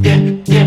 yeah, yeah.